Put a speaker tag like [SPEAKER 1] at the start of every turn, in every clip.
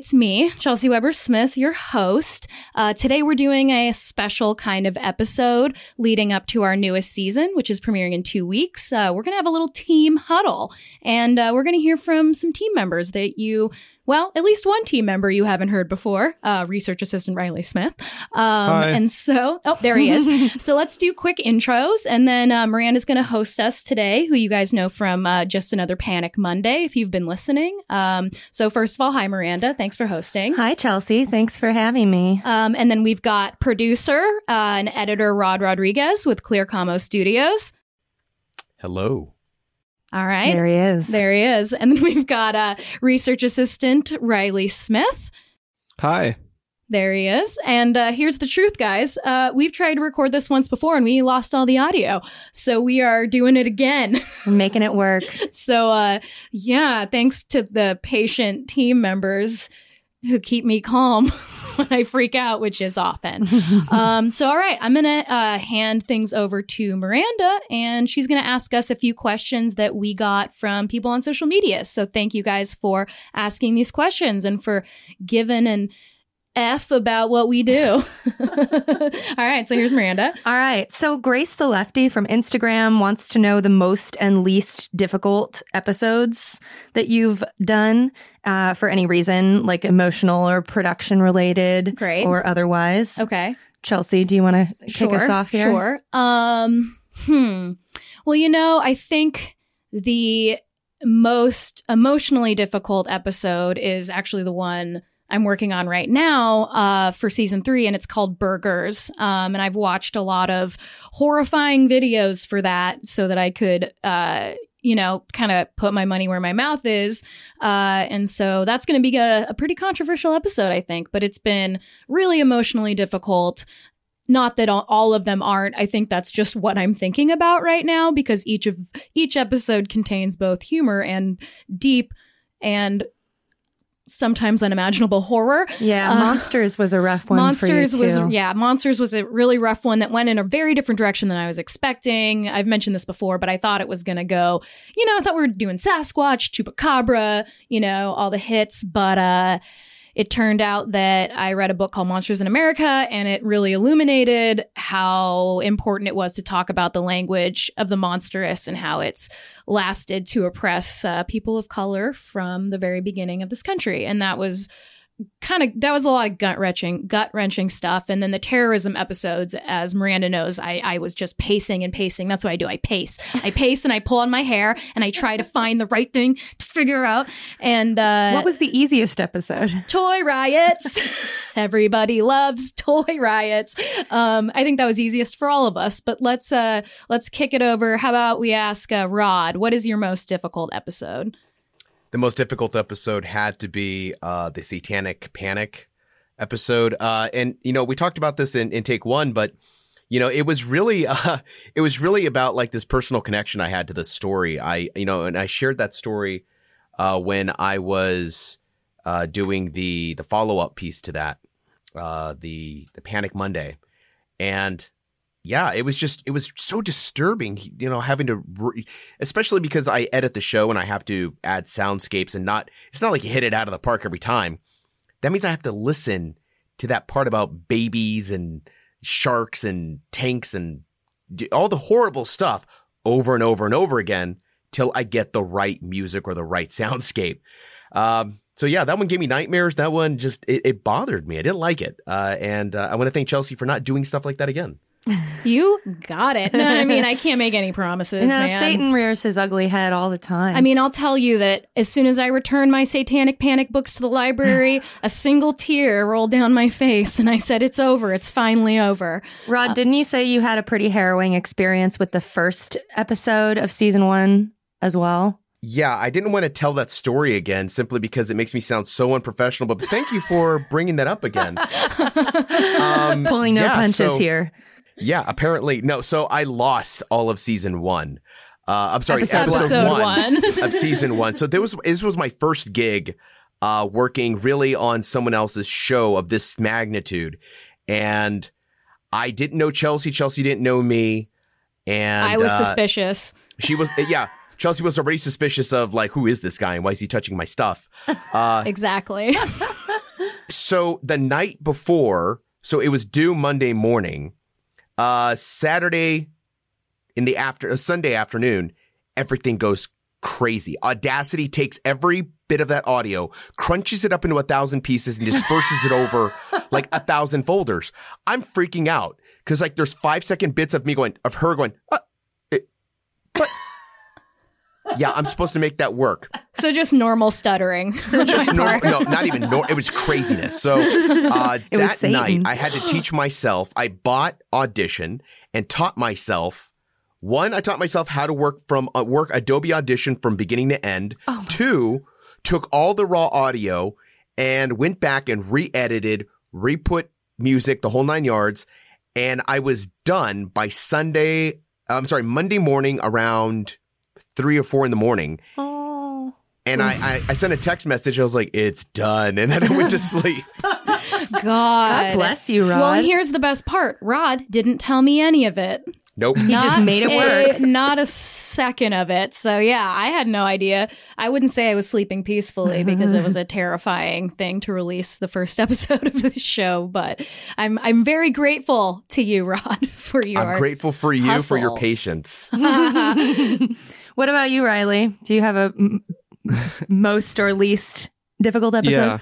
[SPEAKER 1] It's me, Chelsea Weber Smith, your host. Uh, today we're doing a special kind of episode leading up to our newest season, which is premiering in two weeks. Uh, we're going to have a little team huddle and uh, we're going to hear from some team members that you well, at least one team member you haven't heard before, uh, research assistant Riley Smith. Um, and so, oh, there he is. so let's do quick intros. And then uh, Miranda's going to host us today, who you guys know from uh, Just Another Panic Monday, if you've been listening. Um, so, first of all, hi, Miranda. Thanks for hosting.
[SPEAKER 2] Hi, Chelsea. Thanks for having me.
[SPEAKER 1] Um, and then we've got producer uh, and editor Rod Rodriguez with Clear Como Studios.
[SPEAKER 3] Hello.
[SPEAKER 1] All right.
[SPEAKER 2] There he is.
[SPEAKER 1] There he is. And then we've got uh, research assistant Riley Smith.
[SPEAKER 3] Hi.
[SPEAKER 1] There he is. And uh, here's the truth, guys. Uh, we've tried to record this once before and we lost all the audio. So we are doing it again.
[SPEAKER 2] We're making it work.
[SPEAKER 1] so, uh, yeah, thanks to the patient team members who keep me calm. when I freak out, which is often. um, so, all right, I'm going to uh, hand things over to Miranda, and she's going to ask us a few questions that we got from people on social media. So, thank you guys for asking these questions and for giving an F about what we do. All right, so here's Miranda.
[SPEAKER 2] All right. So Grace the Lefty from Instagram wants to know the most and least difficult episodes that you've done uh, for any reason, like emotional or production related
[SPEAKER 1] Great.
[SPEAKER 2] or otherwise.
[SPEAKER 1] Okay.
[SPEAKER 2] Chelsea, do you want to kick
[SPEAKER 1] sure,
[SPEAKER 2] us off here?
[SPEAKER 1] Sure. Um, hmm. Well, you know, I think the most emotionally difficult episode is actually the one I'm working on right now uh, for season three, and it's called Burgers. Um, and I've watched a lot of horrifying videos for that so that I could, uh, you know, kind of put my money where my mouth is. Uh, and so that's going to be a, a pretty controversial episode, I think, but it's been really emotionally difficult. Not that all, all of them aren't. I think that's just what I'm thinking about right now because each of each episode contains both humor and deep and sometimes unimaginable horror.
[SPEAKER 2] Yeah,
[SPEAKER 1] Uh,
[SPEAKER 2] Monsters was a rough one.
[SPEAKER 1] Monsters was yeah, Monsters was a really rough one that went in a very different direction than I was expecting. I've mentioned this before, but I thought it was going to go, you know, I thought we were doing Sasquatch, Chupacabra, you know, all the hits, but uh it turned out that I read a book called Monsters in America and it really illuminated how important it was to talk about the language of the monstrous and how it's lasted to oppress uh, people of color from the very beginning of this country. And that was kind of that was a lot of gut wrenching gut wrenching stuff. And then the terrorism episodes as miranda knows I, I was just pacing and pacing. That's what i do. I pace. I pace and i pull on my hair and i try to find the right thing to figure out. And uh
[SPEAKER 2] What was the easiest episode?
[SPEAKER 1] toy riots. Everybody loves toy riots. Um i think that was easiest for all of us but let's uh let's kick it over. How about we ask uh, rod what is your most difficult episode
[SPEAKER 3] The most difficult episode had to be uh, the Satanic Panic episode. Uh, and, you know, we talked about this in, in take one, but, you know, it was really, uh, it was really about like this personal connection I had to the story. I, you know, and I shared that story uh, when I was uh, doing the, the follow up piece to that, uh, the, the Panic Monday. And, yeah, it was just it was so disturbing, you know, having to re- especially because I edit the show and I have to add soundscapes and not it's not like you hit it out of the park every time. That means I have to listen to that part about babies and sharks and tanks and all the horrible stuff over and over and over again till I get the right music or the right soundscape. Um, so yeah, that one gave me nightmares. That one just it, it bothered me. I didn't like it, uh, and uh, I want to thank Chelsea for not doing stuff like that again.
[SPEAKER 1] You got it. No, I mean, I can't make any promises,
[SPEAKER 2] You know,
[SPEAKER 1] man.
[SPEAKER 2] Satan rears his ugly head all the time.
[SPEAKER 1] I mean, I'll tell you that as soon as I returned my satanic panic books to the library, a single tear rolled down my face and I said, It's over. It's finally over.
[SPEAKER 2] Rod, didn't you say you had a pretty harrowing experience with the first episode of season one as well?
[SPEAKER 3] Yeah, I didn't want to tell that story again simply because it makes me sound so unprofessional. But thank you for bringing that up again. Um,
[SPEAKER 2] Pulling no
[SPEAKER 3] yeah,
[SPEAKER 2] punches
[SPEAKER 3] so-
[SPEAKER 2] here.
[SPEAKER 3] Yeah, apparently no. So I lost all of season one. Uh, I'm sorry,
[SPEAKER 2] Episode
[SPEAKER 3] episode,
[SPEAKER 1] one.
[SPEAKER 3] one,
[SPEAKER 1] one.
[SPEAKER 3] of season one. So there was this was my first gig, uh, working really on someone else's show of this magnitude, and I didn't know Chelsea. Chelsea didn't know me, and
[SPEAKER 1] I was
[SPEAKER 3] uh,
[SPEAKER 1] suspicious.
[SPEAKER 3] she was yeah. Chelsea was already suspicious of like, who is this guy and why is he touching my stuff? Uh,
[SPEAKER 1] Exactly.
[SPEAKER 3] so the night before, so it was due Monday morning, uh, Saturday in the after, uh, Sunday afternoon, everything goes crazy. Audacity takes every bit of that audio, crunches it up into a thousand pieces, and disperses it over like a thousand folders. I'm freaking out because like there's five second bits of me going, of her going, uh, it, what? Yeah, I'm supposed to make that work.
[SPEAKER 1] so just normal stuttering.
[SPEAKER 3] Just no, not even normal. It was craziness. So uh, that night, I had to teach myself. I bought Audition and taught myself. One, I taught myself how to work from uh, work Adobe Audition from beginning to end.
[SPEAKER 2] Oh
[SPEAKER 3] Two, took all the raw audio and went back and re-edited, re-put music, the whole nine yards, and I was done by Sunday. I'm sorry, Monday morning around three or four in the morning.
[SPEAKER 2] Oh.
[SPEAKER 3] And I, I, I sent a text message. I was like, it's done. And then I went to sleep.
[SPEAKER 1] God.
[SPEAKER 2] God bless you, Rod.
[SPEAKER 1] Well, and here's the best part. Rod didn't tell me any of it.
[SPEAKER 3] Nope.
[SPEAKER 2] He just
[SPEAKER 1] Not
[SPEAKER 2] made it
[SPEAKER 1] a-
[SPEAKER 2] work.
[SPEAKER 1] Not a second of it. So yeah, I had no idea. I wouldn't say I was sleeping peacefully because it was a terrifying thing to release the first episode of the show. But I'm I'm very grateful to you, Rod, for your.
[SPEAKER 3] I'm grateful for you for your patience.
[SPEAKER 2] What about you, Riley? Do you have a m- most or least difficult episode?
[SPEAKER 4] Yeah.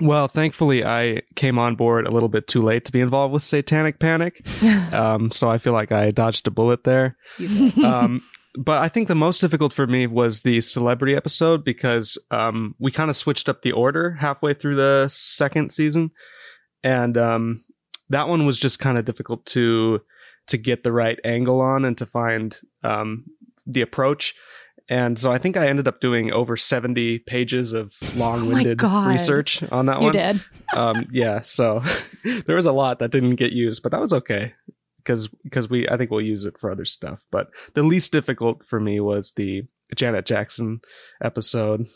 [SPEAKER 4] Well, thankfully, I came on board a little bit too late to be involved with Satanic Panic. Um, so I feel like I dodged a bullet there. Um, but I think the most difficult for me was the celebrity episode because um, we kind of switched up the order halfway through the second season, and um, that one was just kind of difficult to to get the right angle on and to find um, the approach. And so I think I ended up doing over 70 pages of long-winded
[SPEAKER 2] God.
[SPEAKER 4] research on that one.
[SPEAKER 1] you
[SPEAKER 4] one
[SPEAKER 1] did.
[SPEAKER 4] um yeah so there was a lot that didn't get used but that was okay because because we i think we'll use it for other stuff but the least difficult for me was the janet jackson episode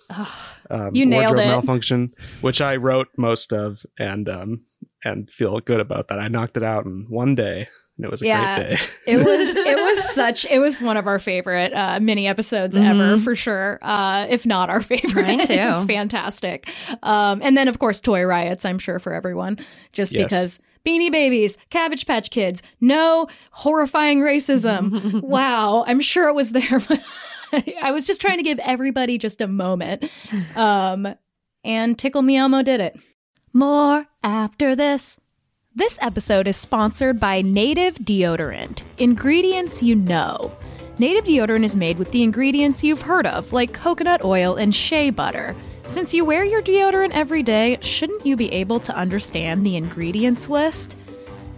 [SPEAKER 4] um,
[SPEAKER 1] You nailed
[SPEAKER 4] wardrobe
[SPEAKER 1] it.
[SPEAKER 4] malfunction which i wrote most of and um and feel good about that i knocked it out in one day and it was a
[SPEAKER 1] Yeah.
[SPEAKER 4] great day
[SPEAKER 1] It was it was such it was one of our favorite uh, mini episodes ever
[SPEAKER 2] Mhm.
[SPEAKER 1] for sure. Uh, if not our favorite.
[SPEAKER 2] Mine too.
[SPEAKER 1] it was fantastic. Um, and then of course toy riots. I'm sure for everyone, just
[SPEAKER 4] Yes.
[SPEAKER 1] because Beanie Babies, Cabbage Patch Kids, no horrifying racism. wow, I'm sure it was there. But I was just trying to give everybody just a moment. Um, and Tickle Me Elmo did it. More after this. This episode is sponsored by Native Deodorant. Ingredients you know. Native deodorant is made with the ingredients you've heard of, like coconut oil and shea butter. Since you wear your deodorant every day, shouldn't you be able to understand the ingredients list?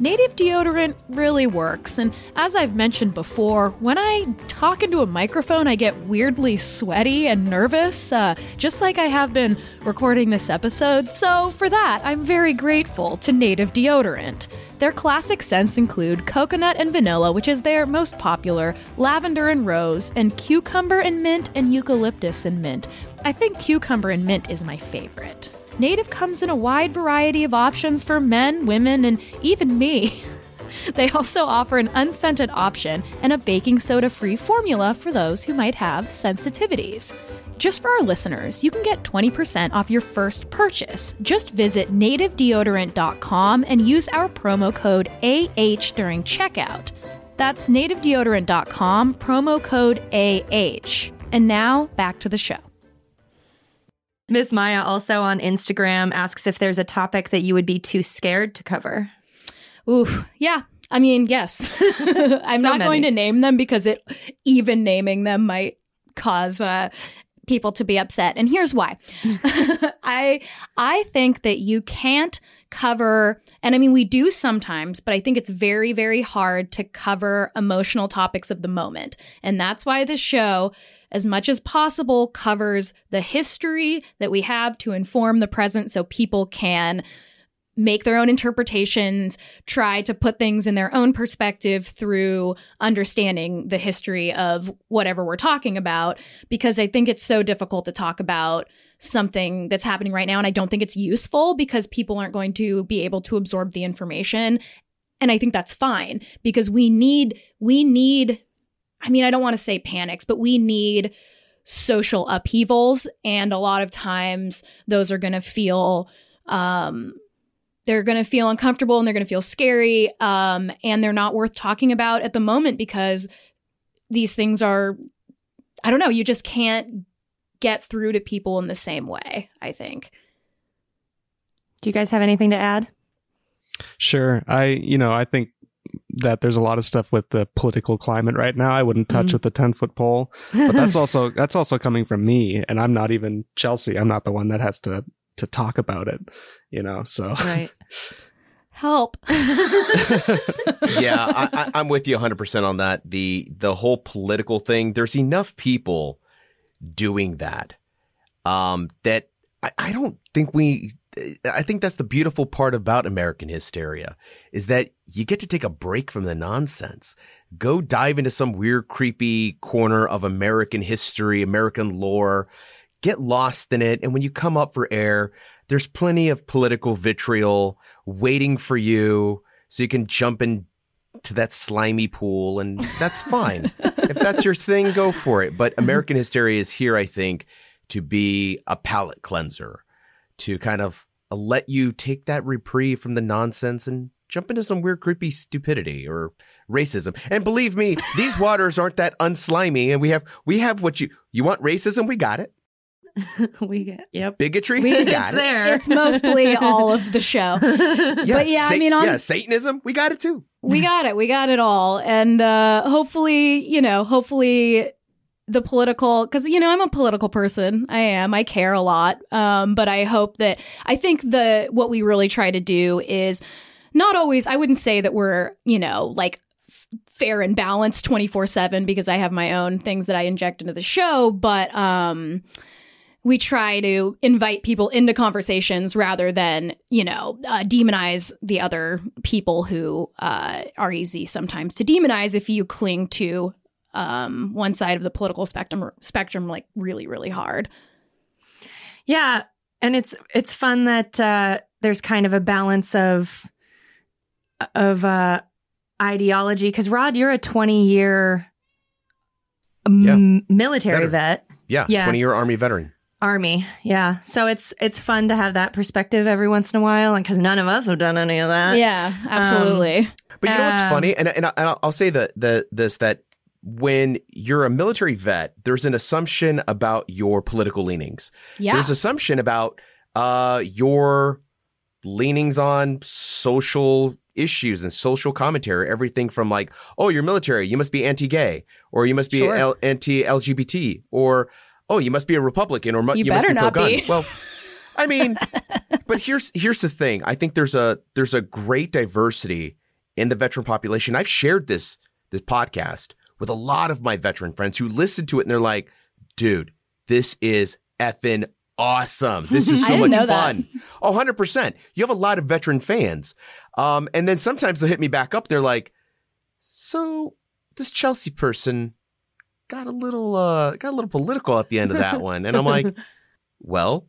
[SPEAKER 1] Native deodorant really works, and as I've mentioned before, when I talk into a microphone, I get weirdly sweaty and nervous, uh, just like I have been recording this episode. So, for that, I'm very grateful to Native deodorant. Their classic scents include coconut and vanilla, which is their most popular, lavender and rose, and cucumber and mint, and eucalyptus and mint. I think cucumber and mint is my favorite. Native comes in a wide variety of options for men, women, and even me. They also offer an unscented option and a baking soda free formula for those who might have sensitivities. Just for our listeners, you can get 20% off your first purchase. Just visit nativedeodorant.com and use our promo code AH during checkout. That's nativedeodorant.com, promo code AH. And now back to the show.
[SPEAKER 2] Miss Maya also on Instagram asks if there's a topic that you would be too scared to cover.
[SPEAKER 1] Ooh, yeah. I mean, yes. I'm
[SPEAKER 2] So
[SPEAKER 1] not
[SPEAKER 2] many.
[SPEAKER 1] going to name them because it even naming them might cause uh, people to be upset. And here's why. I I think that you can't cover and I mean we do sometimes, but I think it's very very hard to cover emotional topics of the moment. And that's why the show as much as possible covers the history that we have to inform the present so people can make their own interpretations, try to put things in their own perspective through understanding the history of whatever we're talking about. Because I think it's so difficult to talk about something that's happening right now. And I don't think it's useful because people aren't going to be able to absorb the information. And I think that's fine because we need, we need I mean, I don't want to say panics, but we need social upheavals. And a lot of times those are going to feel, um, they're going to feel uncomfortable and they're going to feel scary. Um, and they're not worth talking about at the moment because these things are, I don't know, you just can't get through to people in the same way, I think.
[SPEAKER 2] Do you guys have anything to add?
[SPEAKER 4] Sure. I, you know, I think that there's a lot of stuff with the political climate right now. I wouldn't touch
[SPEAKER 2] Mhm.
[SPEAKER 4] with a 10 foot pole, but that's also, that's also coming from me. And I'm not even Chelsea. I'm not the one that has to, to talk about it, you know? So
[SPEAKER 2] right.
[SPEAKER 1] Help.
[SPEAKER 3] yeah, I, I, I'm with you 100% on that. The the whole political thing, there's enough people doing that um, that I, I don't think we. I think that's the beautiful part about American hysteria is that you get to take a break from the nonsense. Go dive into some weird, creepy corner of American history, American lore, get lost in it. And when you come up for air, there's plenty of political vitriol waiting for you so you can jump into that slimy pool and that's fine. if that's your thing, go for it. But American Hysteria is here, I think, to be a palate cleanser, to kind of uh, let you take that reprieve from the nonsense and jump into some weird, creepy stupidity or racism. And believe me, these waters aren't that unslimy. And we have we have what you you want racism, we got it.
[SPEAKER 2] we get yep.
[SPEAKER 3] Bigotry,
[SPEAKER 1] We-
[SPEAKER 3] we
[SPEAKER 2] it's
[SPEAKER 3] got it.
[SPEAKER 2] there.
[SPEAKER 1] it's mostly all of the show.
[SPEAKER 3] Yeah,
[SPEAKER 1] But yeah, I mean, on-
[SPEAKER 3] yeah, Satanism, we got it too.
[SPEAKER 1] we got it. We got it all. And uh hopefully, you know, hopefully the political cuz you know, I'm a political person. I am. I care a lot. Um but I hope that I think the what we really try to do is not always I wouldn't say that we're, you know, like f- fair and balanced 24/7 because I have my own things that I inject into the show, but um we try to invite people into conversations rather than you know uh, demonize the other people who uh, are easy sometimes to demonize if you cling to um, one side of the political spectrum spectrum like really really hard
[SPEAKER 2] Yeah, and it's it's fun that uh, there's kind of a balance of of uh, ideology because Rod, you're a 20 year m- military
[SPEAKER 3] Veteran.
[SPEAKER 2] vet,
[SPEAKER 3] Yeah,
[SPEAKER 2] Yeah.
[SPEAKER 3] 20 year army veteran.
[SPEAKER 2] army. Yeah, so it's it's fun to have that perspective every once in a while, and because none of us have done any of that.
[SPEAKER 1] yeah absolutely
[SPEAKER 3] But you know what's
[SPEAKER 2] Um,
[SPEAKER 3] funny, and and, I, and I'll- I'll say that the this that when you're a military vet, there's an assumption about your political leanings.
[SPEAKER 1] yeah
[SPEAKER 3] There's assumption about uh your leanings on social issues and social commentary. Everything from like, oh, you're military, you must be anti-gay, or you must be
[SPEAKER 1] Sure.
[SPEAKER 3] L- anti-LGBT, or oh, you must be a Republican, or mu-
[SPEAKER 1] You
[SPEAKER 3] you, must
[SPEAKER 1] better
[SPEAKER 3] be
[SPEAKER 1] not
[SPEAKER 3] pro-gun.
[SPEAKER 1] be.
[SPEAKER 3] Well, I mean, but here's here's the thing. I think there's a there's a great diversity in the veteran population. I've shared this this podcast with a lot of my veteran friends who listen to it and they're like, dude, this is effing awesome. This is so much
[SPEAKER 1] know that.
[SPEAKER 3] fun. Oh, 100%. You have a lot of veteran fans. Um, and then sometimes they'll hit me back up. They're like, so this Chelsea person got a little uh got a little political at the end of that one. And I'm like, well,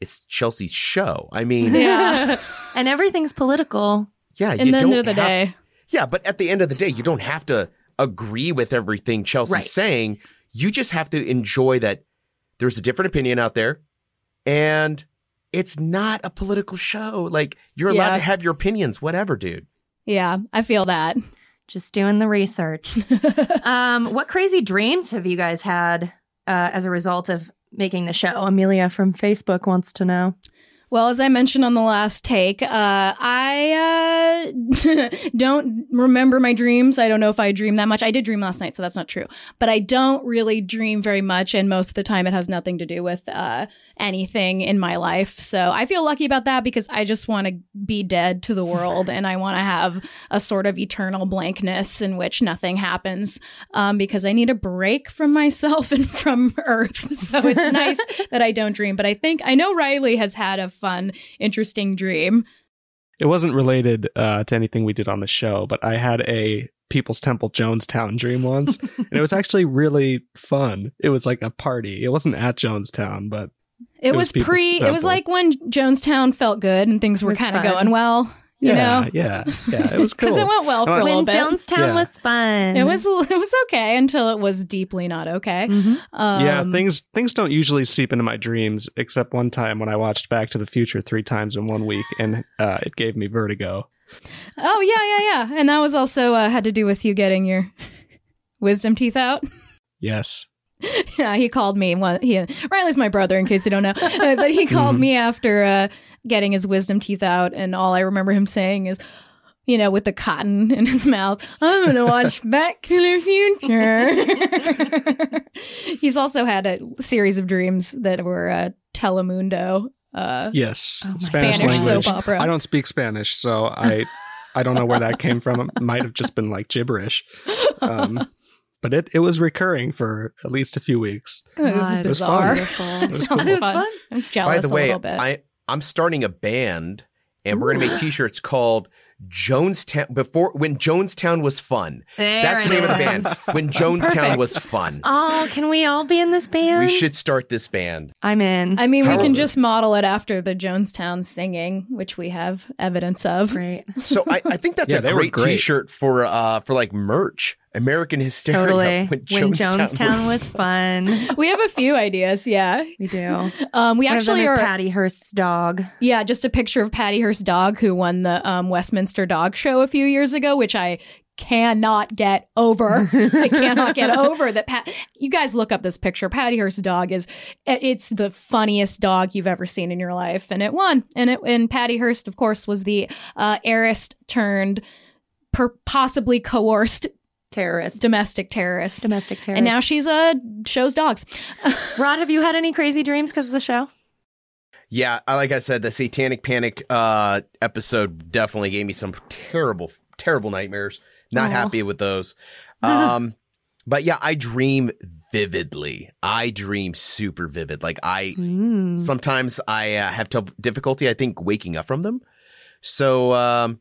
[SPEAKER 3] it's Chelsea's show. I mean,
[SPEAKER 1] Yeah.
[SPEAKER 2] and everything's political.
[SPEAKER 3] yeah,
[SPEAKER 1] and
[SPEAKER 3] you
[SPEAKER 1] the end of the
[SPEAKER 3] have-
[SPEAKER 1] day
[SPEAKER 3] yeah, but at the end of the day, you don't have to agree with everything Chelsea's
[SPEAKER 2] Right.
[SPEAKER 3] saying. You just have to enjoy that there's a different opinion out there and it's not a political show. Like you're allowed
[SPEAKER 1] Yeah.
[SPEAKER 3] to have your opinions, whatever, dude.
[SPEAKER 1] yeah i feel that
[SPEAKER 2] Just doing the research. um, what crazy dreams have you guys had uh, as a result of making the show? Amelia from Facebook wants to know.
[SPEAKER 1] Well, as I mentioned on the last take, uh, I uh, don't remember my dreams. I don't know if I dream that much. I did dream last night, so that's not true. But I don't really dream very much, and most of the time, it has nothing to do with uh, anything in my life. So I feel lucky about that because I just want to be dead to the world, and I want to have a sort of eternal blankness in which nothing happens. Um, because I need a break from myself and from Earth. So it's nice that I don't dream. But I think I know Riley has had a fun, interesting dream.
[SPEAKER 4] it wasn't related uh, to anything we did on the show, but I had a People's Temple Jonestown dream once, and it was actually really fun. It was like a party. It wasn't at Jonestown, but
[SPEAKER 1] It,
[SPEAKER 4] It
[SPEAKER 1] was,
[SPEAKER 4] was People's
[SPEAKER 1] pre. It was like when Jonestown felt good and things were kind of going well. You
[SPEAKER 4] yeah,
[SPEAKER 1] know,
[SPEAKER 4] yeah, yeah. It was cool.
[SPEAKER 1] because it went well for a
[SPEAKER 4] When
[SPEAKER 1] little
[SPEAKER 2] When
[SPEAKER 1] bit.
[SPEAKER 2] Jonestown
[SPEAKER 4] Yeah.
[SPEAKER 2] was fun.
[SPEAKER 1] it was it was okay until it was deeply not okay.
[SPEAKER 2] Mhm.
[SPEAKER 1] Um,
[SPEAKER 4] yeah, things things don't usually seep into my dreams, except one time when I watched Back to the Future three times in one week, and uh, it gave me vertigo.
[SPEAKER 1] Oh yeah, yeah, yeah. And that was also uh, had to do with you getting your wisdom teeth out.
[SPEAKER 4] Yes.
[SPEAKER 1] yeah, he called me. One, he Riley's my brother, in case you don't know. Uh, but he called
[SPEAKER 4] Mhm.
[SPEAKER 1] me after uh, getting his wisdom teeth out, and all I remember him saying is, you know, with the cotton in his mouth, "I'm gonna watch Back to the Future." He's also had a series of dreams that were uh, Telemundo. Uh,
[SPEAKER 4] Yes.
[SPEAKER 2] Oh
[SPEAKER 4] Spanish,
[SPEAKER 1] Spanish soap opera.
[SPEAKER 4] I don't speak Spanish, so I I don't know where that came from. It might have just been like gibberish. Um, but it, it was recurring for at least a few weeks.
[SPEAKER 1] It was
[SPEAKER 2] God,
[SPEAKER 4] it was
[SPEAKER 1] bizarre.
[SPEAKER 2] Wonderful.
[SPEAKER 1] It
[SPEAKER 4] was
[SPEAKER 1] sounds
[SPEAKER 4] cool.
[SPEAKER 1] fun. I'm jealous
[SPEAKER 3] By the
[SPEAKER 1] a
[SPEAKER 3] way,
[SPEAKER 1] little bit.
[SPEAKER 3] I I'm starting a band, and we're gonna make T-shirts called Jonestown. Before when Jonestown was fun.
[SPEAKER 2] There
[SPEAKER 3] That's the
[SPEAKER 2] it
[SPEAKER 3] name of the band. When Jonestown
[SPEAKER 1] Perfect.
[SPEAKER 3] was fun.
[SPEAKER 2] Oh, can we all be in this band?
[SPEAKER 3] We should start this band.
[SPEAKER 2] I'm in.
[SPEAKER 1] I mean, we
[SPEAKER 3] How-
[SPEAKER 1] can just model it after the Jonestown singing, which we have evidence of.
[SPEAKER 2] Great.
[SPEAKER 3] So I, I think that's
[SPEAKER 4] Yeah,
[SPEAKER 3] a great,
[SPEAKER 4] great.
[SPEAKER 3] T-shirt for uh for like merch. American Hysteria.
[SPEAKER 2] Totally.
[SPEAKER 3] When
[SPEAKER 2] When
[SPEAKER 3] Jonestown,
[SPEAKER 2] Jonestown was fun.
[SPEAKER 1] We have a few ideas, yeah.
[SPEAKER 2] We do.
[SPEAKER 1] Um, we
[SPEAKER 2] One of them
[SPEAKER 1] actually
[SPEAKER 2] is
[SPEAKER 1] are,
[SPEAKER 2] Patty Hearst's dog.
[SPEAKER 1] yeah, just a picture of Patty Hearst's dog who won the um, Westminster Dog Show a few years ago, which I cannot get over. I cannot get over that. Pat, you guys look up this picture. Patty Hearst's dog is it's the funniest dog you've ever seen in your life, and it won. And it and Patty Hearst, of course, was the uh, heiress turned. Per- possibly coerced
[SPEAKER 2] Terrorist.
[SPEAKER 1] domestic terrorist.
[SPEAKER 2] Domestic terrorist.
[SPEAKER 1] And now she's uh shows dogs.
[SPEAKER 2] Rod, have you had any crazy dreams because of the show?
[SPEAKER 3] Yeah, I- like I said, the Satanic Panic uh, episode definitely gave me some terrible, terrible nightmares. Not
[SPEAKER 2] Aw.
[SPEAKER 3] happy with those. Um, but yeah, I dream vividly. I dream super vivid. Like I
[SPEAKER 2] Mm.
[SPEAKER 3] sometimes I uh, have tough difficulty. I think waking up from them. So um,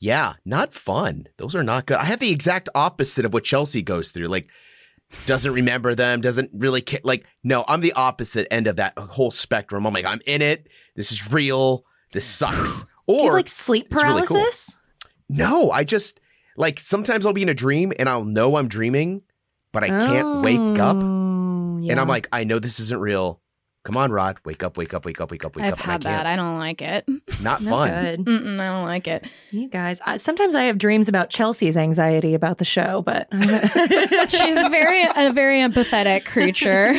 [SPEAKER 3] yeah, not fun. Those are not good. I have the exact opposite of what Chelsea goes through. Like doesn't remember them, doesn't really care. Like, no, I'm the opposite end of that whole spectrum. I'm like, I'm in it. This is real. This sucks.
[SPEAKER 2] Do you
[SPEAKER 3] Or
[SPEAKER 2] like sleep
[SPEAKER 3] it's really cool.
[SPEAKER 2] paralysis?
[SPEAKER 3] no, I just like sometimes I'll be in a dream and I'll know I'm dreaming, but I can't wake up.
[SPEAKER 2] Oh,
[SPEAKER 3] And. I'm like, I know this isn't real. Come on, Rod, wake up, wake up, wake up, wake up, wake
[SPEAKER 1] I've
[SPEAKER 3] up.
[SPEAKER 1] had
[SPEAKER 3] I
[SPEAKER 1] that. I don't like it.
[SPEAKER 3] Not
[SPEAKER 2] Not
[SPEAKER 3] fun.
[SPEAKER 2] good.
[SPEAKER 1] I don't like it.
[SPEAKER 2] You guys, I, sometimes I have dreams about Chelsea's anxiety about the show, but
[SPEAKER 1] She's very a very empathetic creature.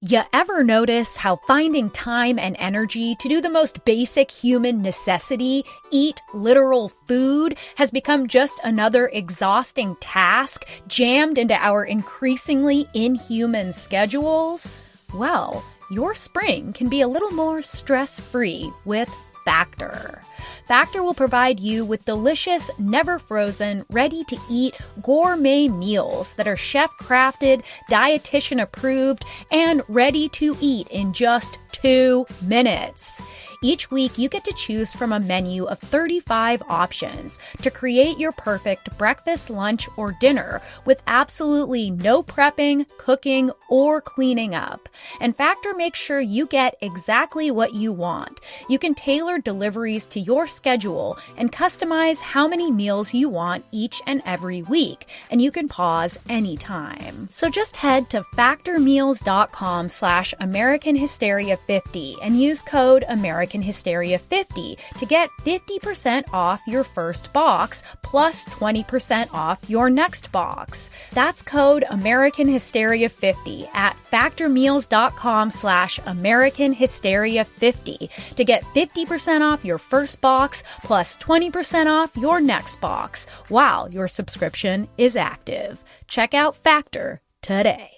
[SPEAKER 5] You ever notice how finding time and energy to do the most basic human necessity, eat literal food, has become just another exhausting task jammed into our increasingly inhuman schedules? Well, your spring can be a little more stress free with Factor. Factor will provide you with delicious, never frozen, ready to eat gourmet meals that are chef crafted, dietitian approved, and ready to eat in just two minutes. Each week, you get to choose from a menu of 35 options to create your perfect breakfast, lunch, or dinner with absolutely no prepping, cooking, or cleaning up. And Factor makes sure you get exactly what you want. You can tailor deliveries to your schedule and customize how many meals you want each and every week, and you can pause anytime. So just head to factormeals.com slash American Hysteria 50 and use code American Hysteria 50 to get 50% off your first box plus 20% off your next box. That's code American Hysteria 50 at factormeals.com slash American Hysteria 50 to get 50% off your first box plus 20% off your next box while your subscription is active. Check out Factor today.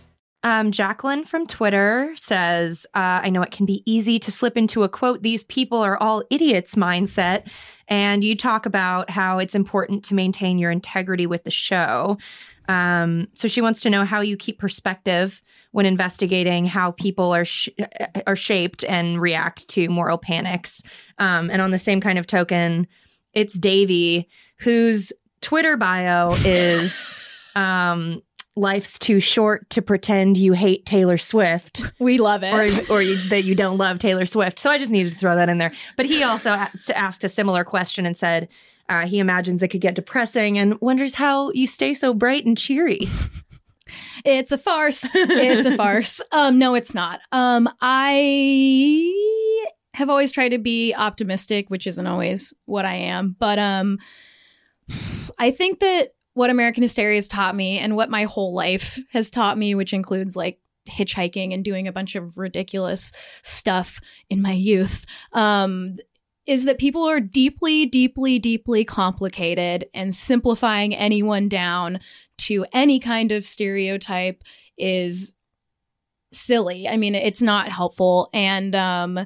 [SPEAKER 2] Um, Jacqueline from Twitter says, uh, I know it can be easy to slip into a quote, these people are all idiots mindset. And you talk about how it's important to maintain your integrity with the show. Um, so she wants to know how you keep perspective when investigating how people are sh- are shaped and react to moral panics. Um, and on the same kind of token, it's Davy whose Twitter bio is um, "Life's too short to pretend you hate Taylor Swift."
[SPEAKER 1] We love it.
[SPEAKER 2] or or you, that you don't love Taylor Swift. So I just needed to throw that in there. But he also asked, asked a similar question and said uh, he imagines it could get depressing and wonders how you stay so bright and cheery.
[SPEAKER 1] It's a farce. It's a farce. Um, no, it's not. Um, I have always tried to be optimistic, which isn't always what I am. But um, I think that what American Hysteria has taught me and what my whole life has taught me, which includes like hitchhiking and doing a bunch of ridiculous stuff in my youth, um, is that people are deeply, deeply, deeply complicated and simplifying anyone down to any kind of stereotype is silly. I mean, it's not helpful. And um,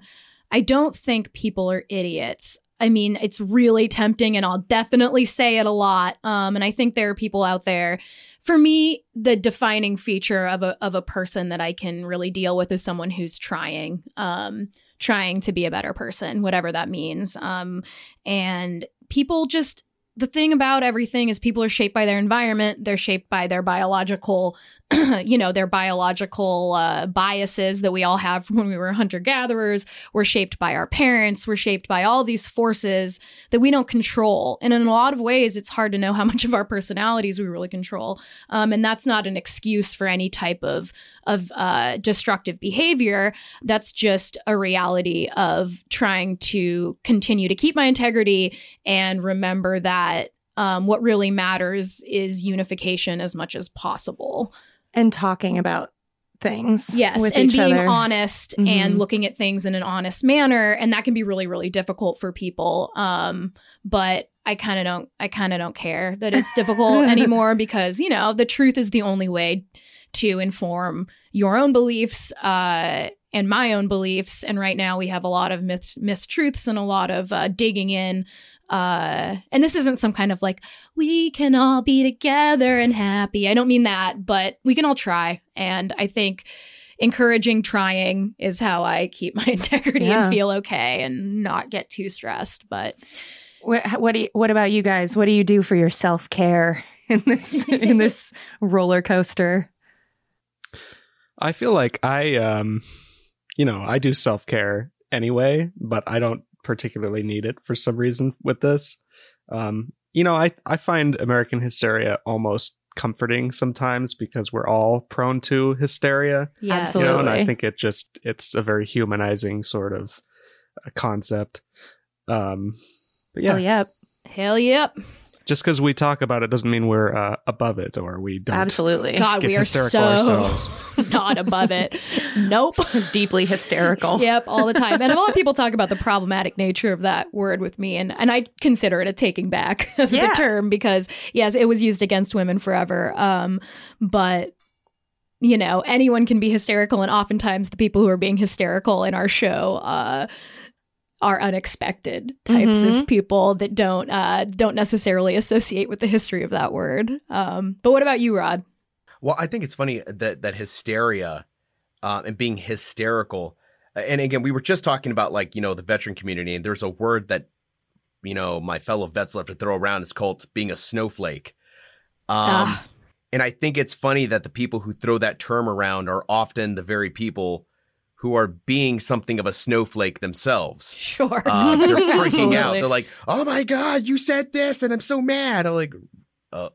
[SPEAKER 1] I don't think people are idiots. I mean, it's really tempting, and I'll definitely say it a lot. Um, and I think there are people out there. For me, the defining feature of a of a person that I can really deal with is someone who's trying, um, trying to be a better person, whatever that means. Um, and people just the thing about everything is people are shaped by their environment. They're shaped by their biological, you know, their biological uh, biases that we all have when we were hunter gatherers. We're shaped by our parents. We're shaped by all these forces that we don't control. And in a lot of ways, it's hard to know how much of our personalities we really control. Um, and that's not an excuse for any type of of uh, destructive behavior. That's just a reality of trying to continue to keep my integrity and remember that um, what really matters is unification as much as possible.
[SPEAKER 2] And talking about things.
[SPEAKER 1] Yes, and being
[SPEAKER 2] other.
[SPEAKER 1] honest
[SPEAKER 2] Mhm.
[SPEAKER 1] and looking at things in an honest manner, and that can be really, really difficult for people. Um, but I kind of don't, I kind of don't care that it's difficult anymore because you know the truth is the only way to inform your own beliefs uh, and my own beliefs. And right now we have a lot of mis- mistruths and a lot of uh, digging in. Uh, and this isn't some kind of like we can all be together and happy. I don't mean that, but we can all try. And I think encouraging trying is how I keep my integrity
[SPEAKER 2] Yeah.
[SPEAKER 1] and feel okay and not get too stressed. But
[SPEAKER 2] What, what do you, what about you guys? What do you do for your self care in this in this roller coaster?
[SPEAKER 4] I feel like I, um, you know, I do self care anyway, but I don't particularly need it for some reason with this. Um, you know, I I find American hysteria almost comforting sometimes because we're all prone to hysteria.
[SPEAKER 1] yes,
[SPEAKER 4] You know, and I think it just it's a very humanizing sort of uh, concept. Um, but yeah,
[SPEAKER 2] Oh, yep,
[SPEAKER 1] hell yep.
[SPEAKER 4] Just because we talk about it doesn't mean we're uh, above it or we don't.
[SPEAKER 2] absolutely.
[SPEAKER 1] God,
[SPEAKER 4] Get
[SPEAKER 1] we are so
[SPEAKER 4] ourselves.
[SPEAKER 1] not above it. Nope.
[SPEAKER 2] Deeply hysterical.
[SPEAKER 1] Yep, all the time. And a lot of people talk about the problematic nature of that word with me, and and I consider it a taking back of
[SPEAKER 2] Yeah.
[SPEAKER 1] the term because yes, it was used against women forever. Um, but you know, anyone can be hysterical, and oftentimes the people who are being hysterical in our show uh, are unexpected types
[SPEAKER 2] Mhm.
[SPEAKER 1] of people that don't uh, don't necessarily associate with the history of that word. Um, but what about you, Rod?
[SPEAKER 3] Well, I think it's funny that that hysteria uh, and being hysterical. And again, we were just talking about like you know the veteran community, and there's a word that you know my fellow vets love to throw around. It's called being a snowflake. Um,
[SPEAKER 1] Ah.
[SPEAKER 3] And I think it's funny that the people who throw that term around are often the very people who are being something of a snowflake themselves.
[SPEAKER 1] Sure.
[SPEAKER 3] Uh, they're freaking out. They're like, "Oh my god, you said this, and I'm so mad." I'm like, uh,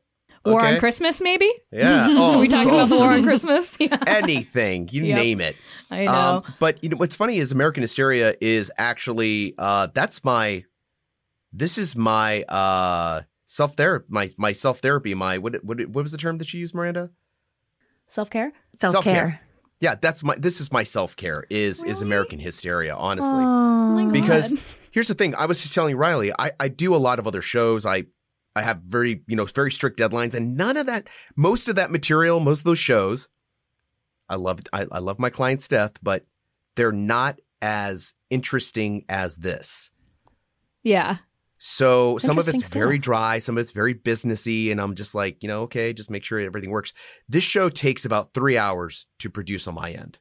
[SPEAKER 1] War on. Christmas, maybe?
[SPEAKER 3] Yeah. Oh,
[SPEAKER 1] Are we talking
[SPEAKER 3] oh,
[SPEAKER 1] about the war on Christmas? Yeah.
[SPEAKER 3] anything you
[SPEAKER 1] Yep.
[SPEAKER 3] name it
[SPEAKER 1] I know.
[SPEAKER 3] um, but you know what's funny is american hysteria is actually uh that's my this is my uh self therapy my my self therapy my what what what was the term that you used miranda
[SPEAKER 1] Self care?
[SPEAKER 2] Self care.
[SPEAKER 3] Yeah that's my this is my self care is is american hysteria honestly
[SPEAKER 1] Oh
[SPEAKER 3] because here's the thing i was just telling riley i i do a lot of other shows i i have very you know very strict deadlines and none of that most of that material most of those shows I love I, I love my client's death, but they're not as interesting as this.
[SPEAKER 1] Yeah.
[SPEAKER 3] So some of it's very dry, some of it's very businessy, and I'm just like, you know, okay, just make sure everything works. This show takes about three hours to produce on my end.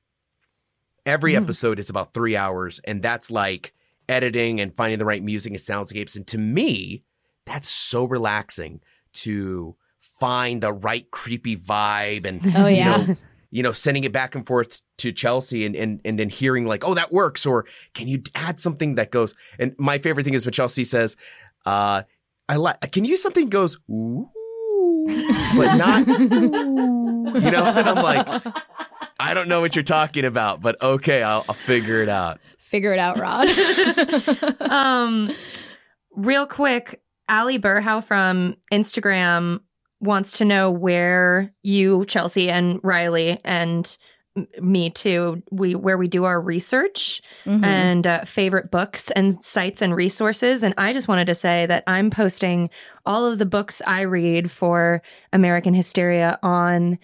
[SPEAKER 3] Every
[SPEAKER 2] Mm.
[SPEAKER 3] episode is about three hours, and that's like editing and finding the right music and soundscapes. And to me, that's so relaxing to find the right creepy vibe and
[SPEAKER 1] Oh,
[SPEAKER 3] you
[SPEAKER 1] yeah.
[SPEAKER 3] know, you know, sending it back and forth to Chelsea and, and and then hearing like, oh, that works, or can you add something that goes? And my favorite thing is when Chelsea says, uh, I like can you use something that goes, ooh, but not ooh, you know, and I'm like, I don't know what you're talking about, but okay, I'll, I'll figure it out.
[SPEAKER 1] Figure it out, Rod.
[SPEAKER 2] um, real quick, Ali Burhow from Instagram wants to know where you, Chelsea, and Riley, and me too, we where we do our research
[SPEAKER 1] Mhm.
[SPEAKER 2] and uh, favorite books and sites and resources. And I just wanted to say that I'm posting all of the books I read for American Hysteria on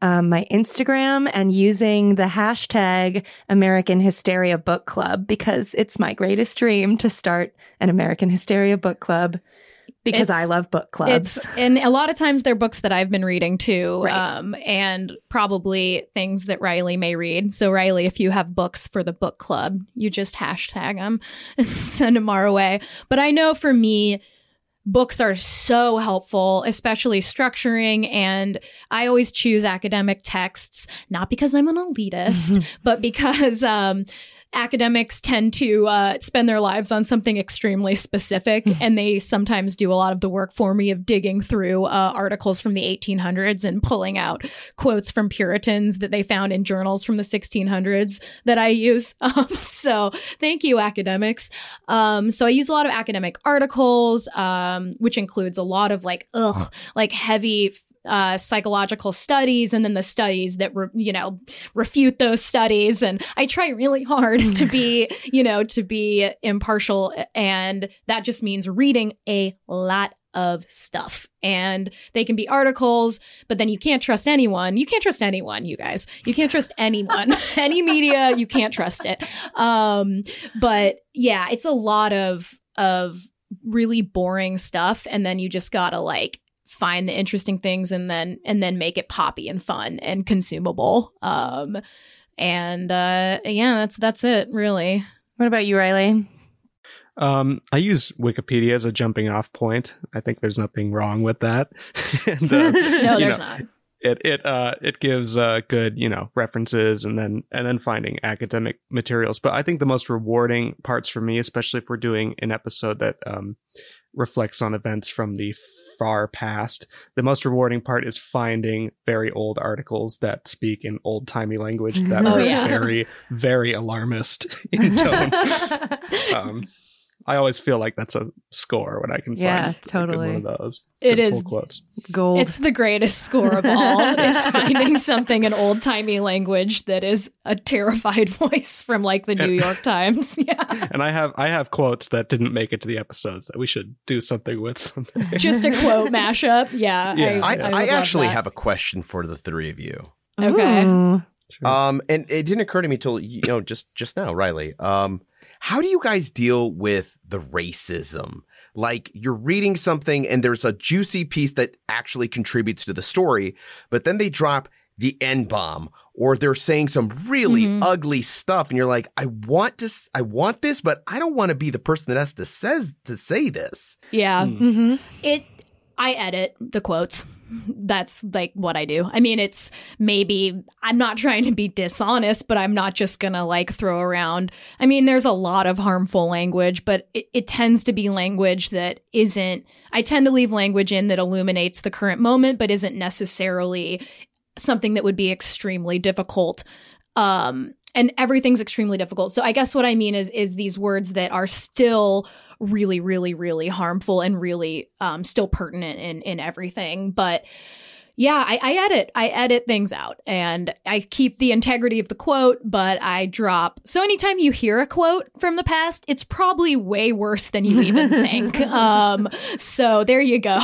[SPEAKER 2] um, my Instagram and using the hashtag American Hysteria Book Club because it's my greatest dream to start an American Hysteria book club because
[SPEAKER 1] It's-
[SPEAKER 2] I love book clubs.
[SPEAKER 1] It's and a lot of times they're books that I've been reading too,
[SPEAKER 2] Right.
[SPEAKER 1] um, and probably things that Riley may read. So Riley, if you have books for the book club, you just hashtag them and send them our way. But I know for me, books are so helpful, especially structuring. And I always choose academic texts, not because I'm an elitist, but because um, academics tend to uh, spend their lives on something extremely specific. and they sometimes do a lot of the work for me of digging through uh, articles from the 1800s and pulling out quotes from Puritans that they found in journals from the 1600s that I use. Um, so thank you, academics. Um, so I use a lot of academic articles, um, which includes a lot of like, ugh, like heavy uh, psychological studies and then the studies that re- you know refute those studies. And i try really hard to be you know to be impartial and that just means reading a lot of stuff. And they can be articles but then you can't trust anyone. You can't trust anyone you guys. You can't trust anyone. Any media you can't trust it. Um but yeah it's a lot of of really boring stuff. And then you just gotta like find the interesting things and then and then make it poppy and fun and consumable um and uh yeah that's that's it really
[SPEAKER 2] what about you, Riley?
[SPEAKER 4] Um, I use Wikipedia as a jumping off point. I think there's nothing wrong with that. and, uh,
[SPEAKER 1] no there's
[SPEAKER 4] know,
[SPEAKER 1] not
[SPEAKER 4] it it uh it gives uh good you know references and then and then finding academic materials but i think the most rewarding parts for me especially if we're doing an episode that um reflects on events from the far past the most rewarding part is finding very old articles that speak in old timey language that
[SPEAKER 1] Oh,
[SPEAKER 4] are
[SPEAKER 1] yeah.
[SPEAKER 4] very very alarmist in tone um I always feel like that's a score when I can
[SPEAKER 2] Yeah,
[SPEAKER 4] find
[SPEAKER 2] totally.
[SPEAKER 4] one of those.
[SPEAKER 1] It's
[SPEAKER 4] Good pull quotes.
[SPEAKER 2] Gold.
[SPEAKER 1] it's the greatest score of all is finding something in old-timey language that is a terrified voice from like the new york times yeah
[SPEAKER 4] and I have I have quotes that didn't make it to the episodes that we should do something with someday.
[SPEAKER 1] just a quote mashup yeah,
[SPEAKER 4] Yeah.
[SPEAKER 3] I,
[SPEAKER 1] I,
[SPEAKER 3] I,
[SPEAKER 1] would love
[SPEAKER 3] actually have a question for the three of you.
[SPEAKER 1] okay.
[SPEAKER 2] Ooh.
[SPEAKER 3] Um, and it didn't occur to me till you know just just now, Riley. Um, how do you guys deal with the racism? Like you're reading something and there's a juicy piece that actually contributes to the story, but then they drop the N bomb or they're saying some really
[SPEAKER 1] Mhm.
[SPEAKER 3] ugly stuff, and you're like, I want to, I want this, but I don't want to be the person that has to says to say this.
[SPEAKER 1] yeah
[SPEAKER 4] Hmm.
[SPEAKER 2] Mhm.
[SPEAKER 1] it i edit the quotes that's like what i do. I mean it's maybe i'm not trying to be dishonest but i'm not just gonna like throw around i mean there's a lot of harmful language but it, it tends to be language that isn't i tend to leave language in that illuminates the current moment but isn't necessarily something that would be extremely difficult um and everything's extremely difficult. So i guess what i mean is is these words that are still really really really harmful and really um still pertinent in in everything. But yeah, I, I edit. I edit things out and I keep the integrity of the quote, but I drop. So anytime you hear a quote from the past, it's probably way worse than you even think. Um, so there you go.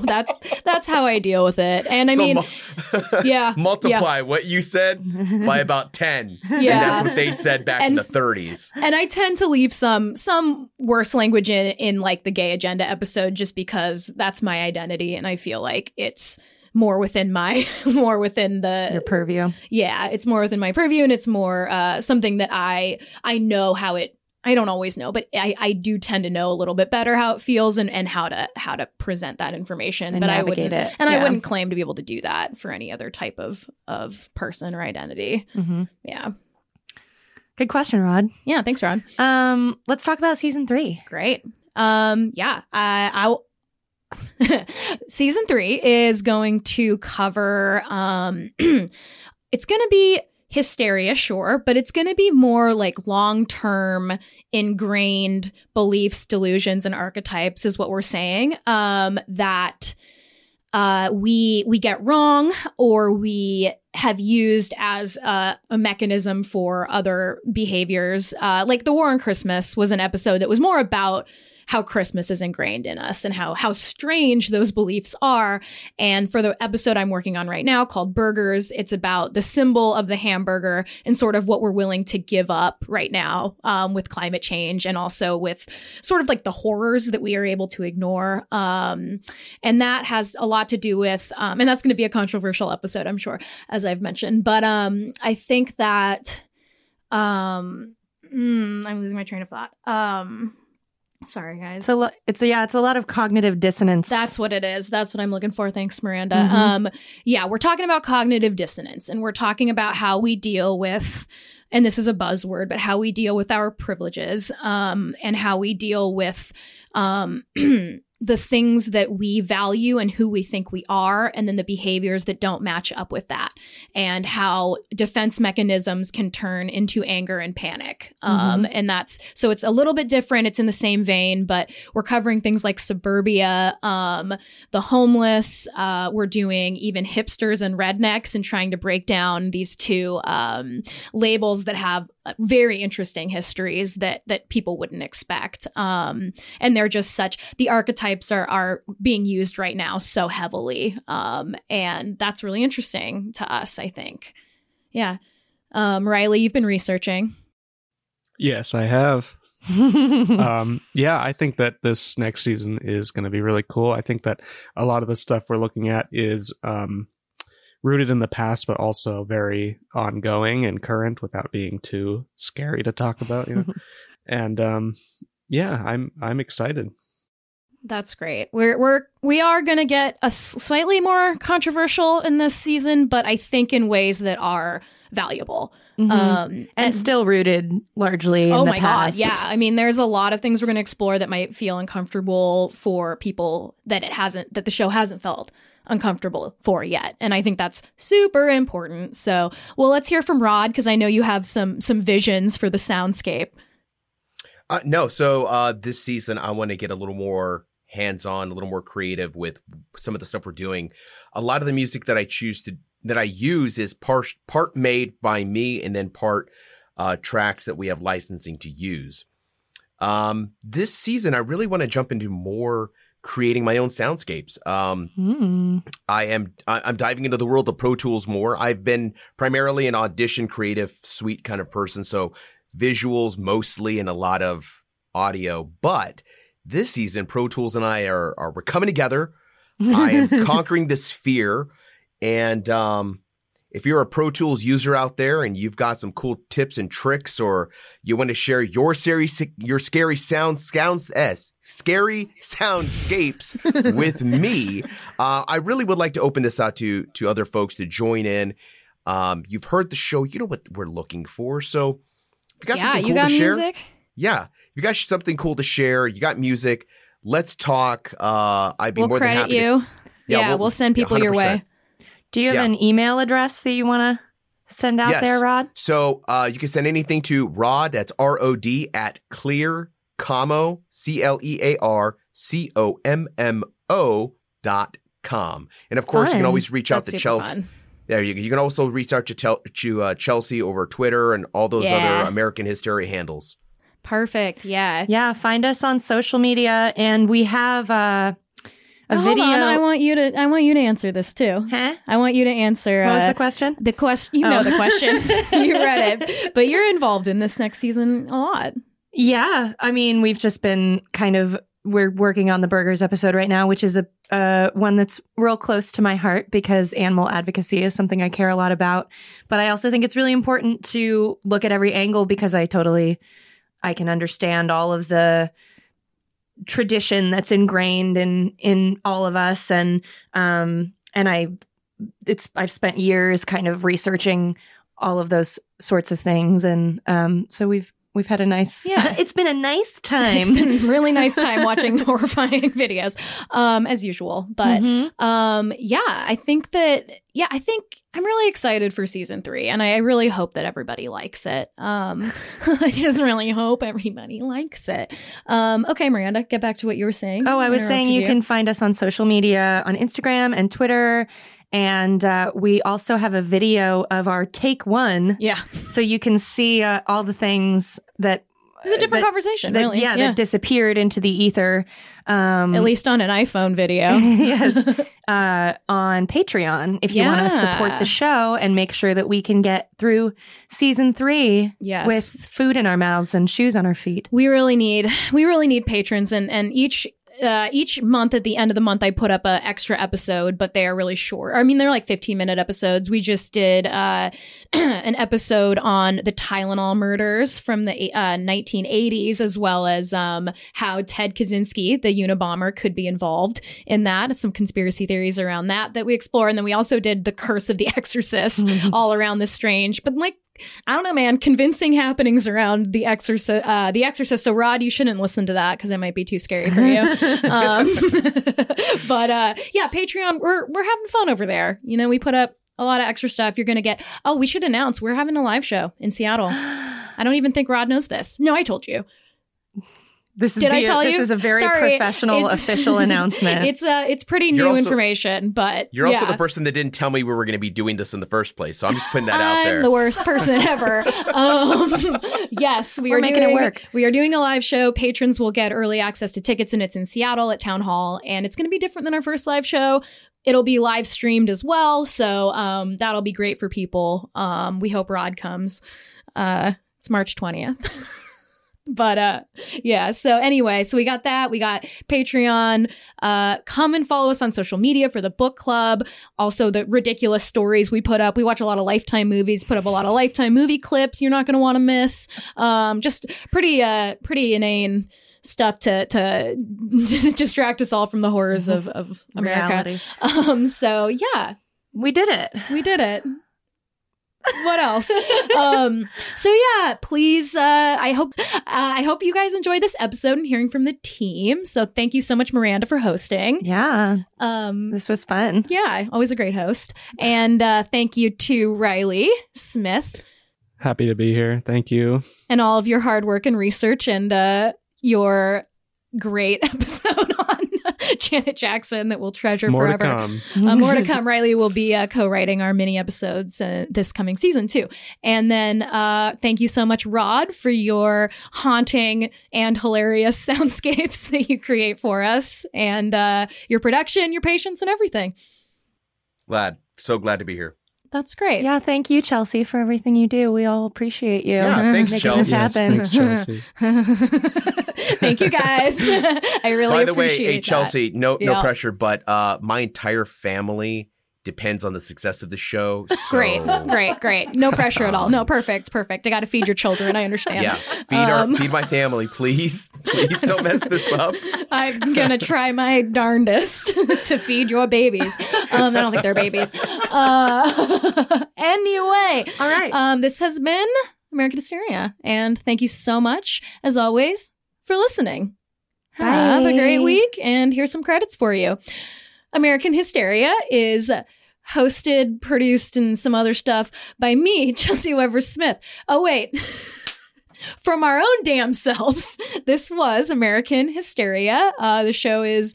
[SPEAKER 1] that's that's how I deal with it. And I
[SPEAKER 3] So
[SPEAKER 1] mean,
[SPEAKER 3] mu-
[SPEAKER 1] yeah,
[SPEAKER 3] multiply what you said by about 10. And
[SPEAKER 1] Yeah.
[SPEAKER 3] that's what they said back in the 30s.
[SPEAKER 1] and I tend to leave some some worse language in in like the gay agenda episode just because that's my identity and I feel like it's more within my more within the
[SPEAKER 2] Your purview.
[SPEAKER 1] yeah it's more within my purview and it's more uh something that i i know how it i don't always know but i i do tend to know a little bit better how it feels and and how to how to present that information
[SPEAKER 2] And
[SPEAKER 1] but i wouldn't
[SPEAKER 2] it.
[SPEAKER 1] and i wouldn't claim to be able to do that for any other type of of person or identity
[SPEAKER 2] hmm
[SPEAKER 1] yeah
[SPEAKER 2] Good question, Rod.
[SPEAKER 1] yeah thanks Rod.
[SPEAKER 2] Um, let's talk about season three.
[SPEAKER 1] great um yeah i i'll season three is going to cover um it's going to be hysteria sure but it's going to be more like long-term ingrained beliefs delusions and archetypes is what we're saying um that uh we we get wrong or we have used as uh, a mechanism for other behaviors. Uh like the war on christmas was an episode that was more about how Christmas is ingrained in us and how how strange those beliefs are. And for the episode I'm working on right now called Burgers, it's about the symbol of the hamburger and sort of what we're willing to give up right now um, with climate change and also with sort of like the horrors that we are able to ignore. Um, and that has a lot to do with, um, and that's going to be a controversial episode, I'm sure, as I've mentioned. But um, I think that um, mm, I'm losing my train of thought. Sorry, guys.
[SPEAKER 2] So lo- it's a, yeah, it's a lot of cognitive dissonance.
[SPEAKER 1] That's what it is. That's what I'm looking for. Thanks, Miranda.
[SPEAKER 2] Mhm.
[SPEAKER 1] Um, yeah, we're talking about cognitive dissonance and we're talking about how we deal with, and this is a buzzword, but how we deal with our privileges um, and how we deal with um, the things that we value and who we think we are, and then the behaviors that don't match up with that, and how defense mechanisms can turn into anger and panic. Um, and that's so it's a little bit different. It's in the same vein, but we're covering things like suburbia, um, the homeless. Uh, we're doing even hipsters and rednecks and trying to break down these two um, labels that have very interesting histories that that people wouldn't expect. Um, and they're just such the archetypes are are being used right now so heavily, um, and that's really interesting to us. I think, yeah. Um, Riley, you've been researching.
[SPEAKER 4] Yes, I have. um, yeah, I think that this next season is going to be really cool. I think that a lot of the stuff we're looking at is um, rooted in the past, but also very ongoing and current without being too scary to talk about. You know, and um, yeah, I'm I'm excited.
[SPEAKER 1] That's great. We're we're we are going to get a slightly more controversial in this season, but I think in ways that are valuable.
[SPEAKER 2] Mhm.
[SPEAKER 1] Um,
[SPEAKER 2] and still rooted largely
[SPEAKER 1] oh
[SPEAKER 2] in the
[SPEAKER 1] my
[SPEAKER 2] past.
[SPEAKER 1] god, yeah. I mean, there's a lot of things we're going to explore that might feel uncomfortable for people that it hasn't that the show hasn't felt uncomfortable for yet, and I think that's super important. So, well, let's hear from Rod because I know you have some some visions for the soundscape.
[SPEAKER 3] Uh, no, so uh, this season I want to get a little more hands-on, a little more creative with some of the stuff we're doing. A lot of the music that I choose to that I use is part part made by me and then part uh, tracks that we have licensing to use. Um, this season, I really want to jump into more creating my own soundscapes. Um,
[SPEAKER 2] Hmm.
[SPEAKER 3] I am I- I'm diving into the world of Pro Tools more. I've been primarily an audition creative suite kind of person, so visuals mostly and a lot of audio. But this season, Pro Tools and I are are we're coming together. I am conquering this fear, and um, if you're a Pro Tools user out there and you've got some cool tips and tricks, or you want to share your scary your scary sound sounds s scary soundscapes with me, uh, I really would like to open this out to to other folks to join in. Um, you've heard the show, you know what we're looking for, so you got
[SPEAKER 1] yeah,
[SPEAKER 3] something cool
[SPEAKER 1] got
[SPEAKER 3] to share,
[SPEAKER 1] music.
[SPEAKER 3] yeah, you got something cool to share, you got music. Let's talk. Uh, I'd be
[SPEAKER 1] We'll
[SPEAKER 3] more than
[SPEAKER 1] credit
[SPEAKER 3] happy.
[SPEAKER 1] you.
[SPEAKER 3] To,
[SPEAKER 1] Yeah, we'll, send people your
[SPEAKER 3] 100%.
[SPEAKER 1] way.
[SPEAKER 2] Do you have
[SPEAKER 3] Yeah.
[SPEAKER 2] an email address that you want to send out
[SPEAKER 3] Yes.
[SPEAKER 2] there, Rod?
[SPEAKER 3] So uh, you can send anything to Rod. That's R O D at clear commo c l e a r c o m m o dot com. And of course, you can always reach out
[SPEAKER 1] That's
[SPEAKER 3] to
[SPEAKER 1] super
[SPEAKER 3] Chelsea.
[SPEAKER 1] fun.
[SPEAKER 3] Yeah, you, you can also reach out to, Tel- to uh, Chelsea over Twitter and all those
[SPEAKER 1] Yeah.
[SPEAKER 3] other American Hysteria handles.
[SPEAKER 1] Perfect. Yeah.
[SPEAKER 2] Yeah, find us on social media, and we have uh, a
[SPEAKER 1] Oh,
[SPEAKER 2] video.
[SPEAKER 1] On. I want you to. I want you to answer this too.
[SPEAKER 2] huh?
[SPEAKER 1] I want you to answer.
[SPEAKER 2] What was
[SPEAKER 1] uh,
[SPEAKER 2] the question?
[SPEAKER 1] The question, you know
[SPEAKER 2] Oh.
[SPEAKER 1] the question. you read it, but you're involved in this next season a lot.
[SPEAKER 2] Yeah, I mean, we've just been kind of we're working on the burgers episode right now, which is a uh, one that's real close to my heart because animal advocacy is something I care a lot about. But I also think it's really important to look at every angle because I totally I can understand all of the tradition that's ingrained in in all of us. And um and I it's I've spent years kind of researching all of those sorts of things. And um so we've we've had a nice
[SPEAKER 1] Yeah.
[SPEAKER 2] it's been a nice time
[SPEAKER 1] It's been really nice time watching horrifying videos, um, as usual. But
[SPEAKER 2] Mhm.
[SPEAKER 1] um, yeah, I think that yeah, I think I'm really excited for season three, and I really hope that everybody likes it. Um, I just really hope everybody likes it. Um, okay, Miranda, get back to what you were saying.
[SPEAKER 2] Oh, I was saying you
[SPEAKER 1] Interrupted
[SPEAKER 2] can find us on social media on Instagram and Twitter. And uh, we also have a video of our take one.
[SPEAKER 1] Yeah,
[SPEAKER 2] So you can see uh, all the things that.
[SPEAKER 1] it's a different
[SPEAKER 2] that-
[SPEAKER 1] conversation,
[SPEAKER 2] that-
[SPEAKER 1] really.
[SPEAKER 2] yeah, that disappeared into the ether. Um,
[SPEAKER 1] At least on an iPhone video.
[SPEAKER 2] yes, uh, on Patreon if you want to support the show and make sure that we can get through season three
[SPEAKER 1] Yes.
[SPEAKER 2] with food in our mouths and shoes on our feet.
[SPEAKER 1] we really need we really need patrons and and each uh, each month at the end of the month, I put up a extra episode, but they are really short. I mean, they're like 15 minute episodes. We just did uh, an episode on the Tylenol murders from the uh, 1980s, as well as um, how Ted Kaczynski, the Unabomber, could be involved in that. Some conspiracy theories around that that we explore, and then we also did the Curse of the Exorcist, all around this strange, but like I don't know, man. Convincing happenings around the Exorcist. Uh, the Exorcist. So, Rod, you shouldn't listen to that because it might be too scary for you. um, but uh, yeah, Patreon. We're we're having fun over there. You know, we put up a lot of extra stuff. You're gonna get. Oh, we should announce we're having a live show in Seattle. I don't even think Rod knows this. No, I told you.
[SPEAKER 2] This is
[SPEAKER 1] Did
[SPEAKER 2] the,
[SPEAKER 1] I tell
[SPEAKER 2] this
[SPEAKER 1] you?
[SPEAKER 2] is a very
[SPEAKER 1] Sorry.
[SPEAKER 2] professional
[SPEAKER 1] It's-
[SPEAKER 2] official announcement.
[SPEAKER 1] It's uh, it's pretty
[SPEAKER 3] You're
[SPEAKER 1] new
[SPEAKER 3] also-
[SPEAKER 1] information, but
[SPEAKER 3] You're also
[SPEAKER 1] yeah.
[SPEAKER 3] the person that didn't tell me we were going to be doing this in the first place. So I'm just putting that out there.
[SPEAKER 1] I'm
[SPEAKER 3] there.
[SPEAKER 1] the worst person ever. um, yes, we
[SPEAKER 2] We're
[SPEAKER 1] are
[SPEAKER 2] making it
[SPEAKER 1] doing,
[SPEAKER 2] work.
[SPEAKER 1] We are doing a live show. Patrons will get early access to tickets, and it's in Seattle at Town Hall, and it's going to be different than our first live show. It'll be live streamed as well, so um, that'll be great for people. Um, we hope Rod comes. Uh, it's March twentieth. But uh yeah so anyway so we got that we got patreon uh come and follow us on social media for the book club also the ridiculous stories we put up we watch a lot of lifetime movies put up a lot of lifetime movie clips you're not going to want to miss um just pretty uh pretty inane stuff to to distract us all from the horrors of of america
[SPEAKER 2] Reality.
[SPEAKER 1] um so yeah
[SPEAKER 2] We did it.
[SPEAKER 1] we did it. What else? um, so yeah, please. Uh, I hope uh, I hope you guys enjoy this episode and hearing from the team. So thank you so much, Miranda, for hosting.
[SPEAKER 2] Yeah,
[SPEAKER 1] Um,
[SPEAKER 2] this was fun.
[SPEAKER 1] yeah, always a great host. And uh, thank you to Riley Smith
[SPEAKER 4] Happy to be here. Thank you.
[SPEAKER 1] and all of your hard work and research and uh, your great episode on Janet Jackson that we'll treasure
[SPEAKER 4] More
[SPEAKER 1] forever.
[SPEAKER 4] to come.
[SPEAKER 1] uh, more to come. Riley will be uh, co-writing our mini episodes uh, this coming season too. And then uh, thank you so much, Rod, for your haunting and hilarious soundscapes that you create for us, and uh, your production, your patience, and everything.
[SPEAKER 3] glad, so glad to be here.
[SPEAKER 1] That's great.
[SPEAKER 2] Yeah, thank you, Chelsea, for everything you do. We all appreciate you.
[SPEAKER 3] Yeah, thanks, Chelsea.
[SPEAKER 2] this
[SPEAKER 4] Yes, thanks, Chelsea.
[SPEAKER 1] Thank you, guys. I really appreciate it.
[SPEAKER 3] By the way,
[SPEAKER 1] appreciate
[SPEAKER 3] hey
[SPEAKER 1] that.
[SPEAKER 3] Chelsea, no
[SPEAKER 1] Yeah.
[SPEAKER 3] no pressure, but uh, my entire family depends on the success of the show. So,
[SPEAKER 1] Great, great, great. No pressure at all. No, perfect, perfect. I got to feed your children. I understand.
[SPEAKER 3] Yeah, feed
[SPEAKER 1] Um,
[SPEAKER 3] our feed my family, please. Please don't mess this up.
[SPEAKER 1] I'm gonna try my darndest to feed your babies. Um, I don't think they're babies. Uh, anyway,
[SPEAKER 2] All right.
[SPEAKER 1] um, this has been American Hysteria, and thank you so much, as always, for listening. Have a great week, and here's some credits for you. American Hysteria is hosted, produced, and some other stuff by me, Chelsea Weber Smith. Oh, wait. From our own damn selves, this was American Hysteria. Uh, the show is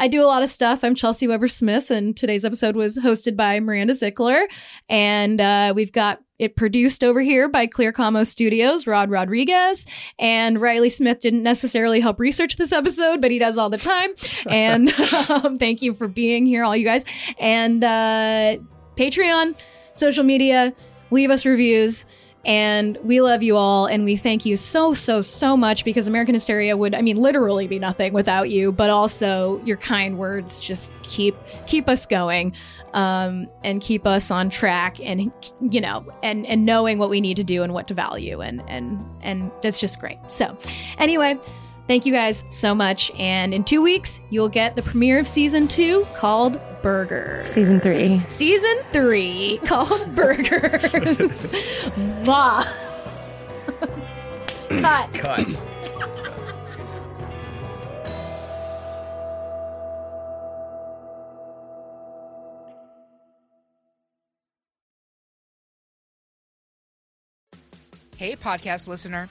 [SPEAKER 1] I do a lot of stuff. I'm Chelsea Weber Smith, and today's episode was hosted by Miranda Zickler. And uh, we've got it produced over here by Clear Commo Studios, Rod Rodriguez. And Riley Smith didn't necessarily help research this episode, but he does all the time. And um, thank you for being here, all you guys. And uh, Patreon, social media, leave us reviews. And we love you all, and we thank you so, so, so much because American Hysteria would, I mean, literally be nothing without you. But also, your kind words just keep keep us going, um, and keep us on track, and you know, and and knowing what we need to do and what to value, and and and that's just great. So, anyway. Thank you guys so much. And in two weeks, you'll get the premiere of season two called Burger.
[SPEAKER 2] Season three.
[SPEAKER 1] Season three called Burgers. Mwah. Mm. Cut.
[SPEAKER 3] Cut.
[SPEAKER 6] Hey, podcast listener.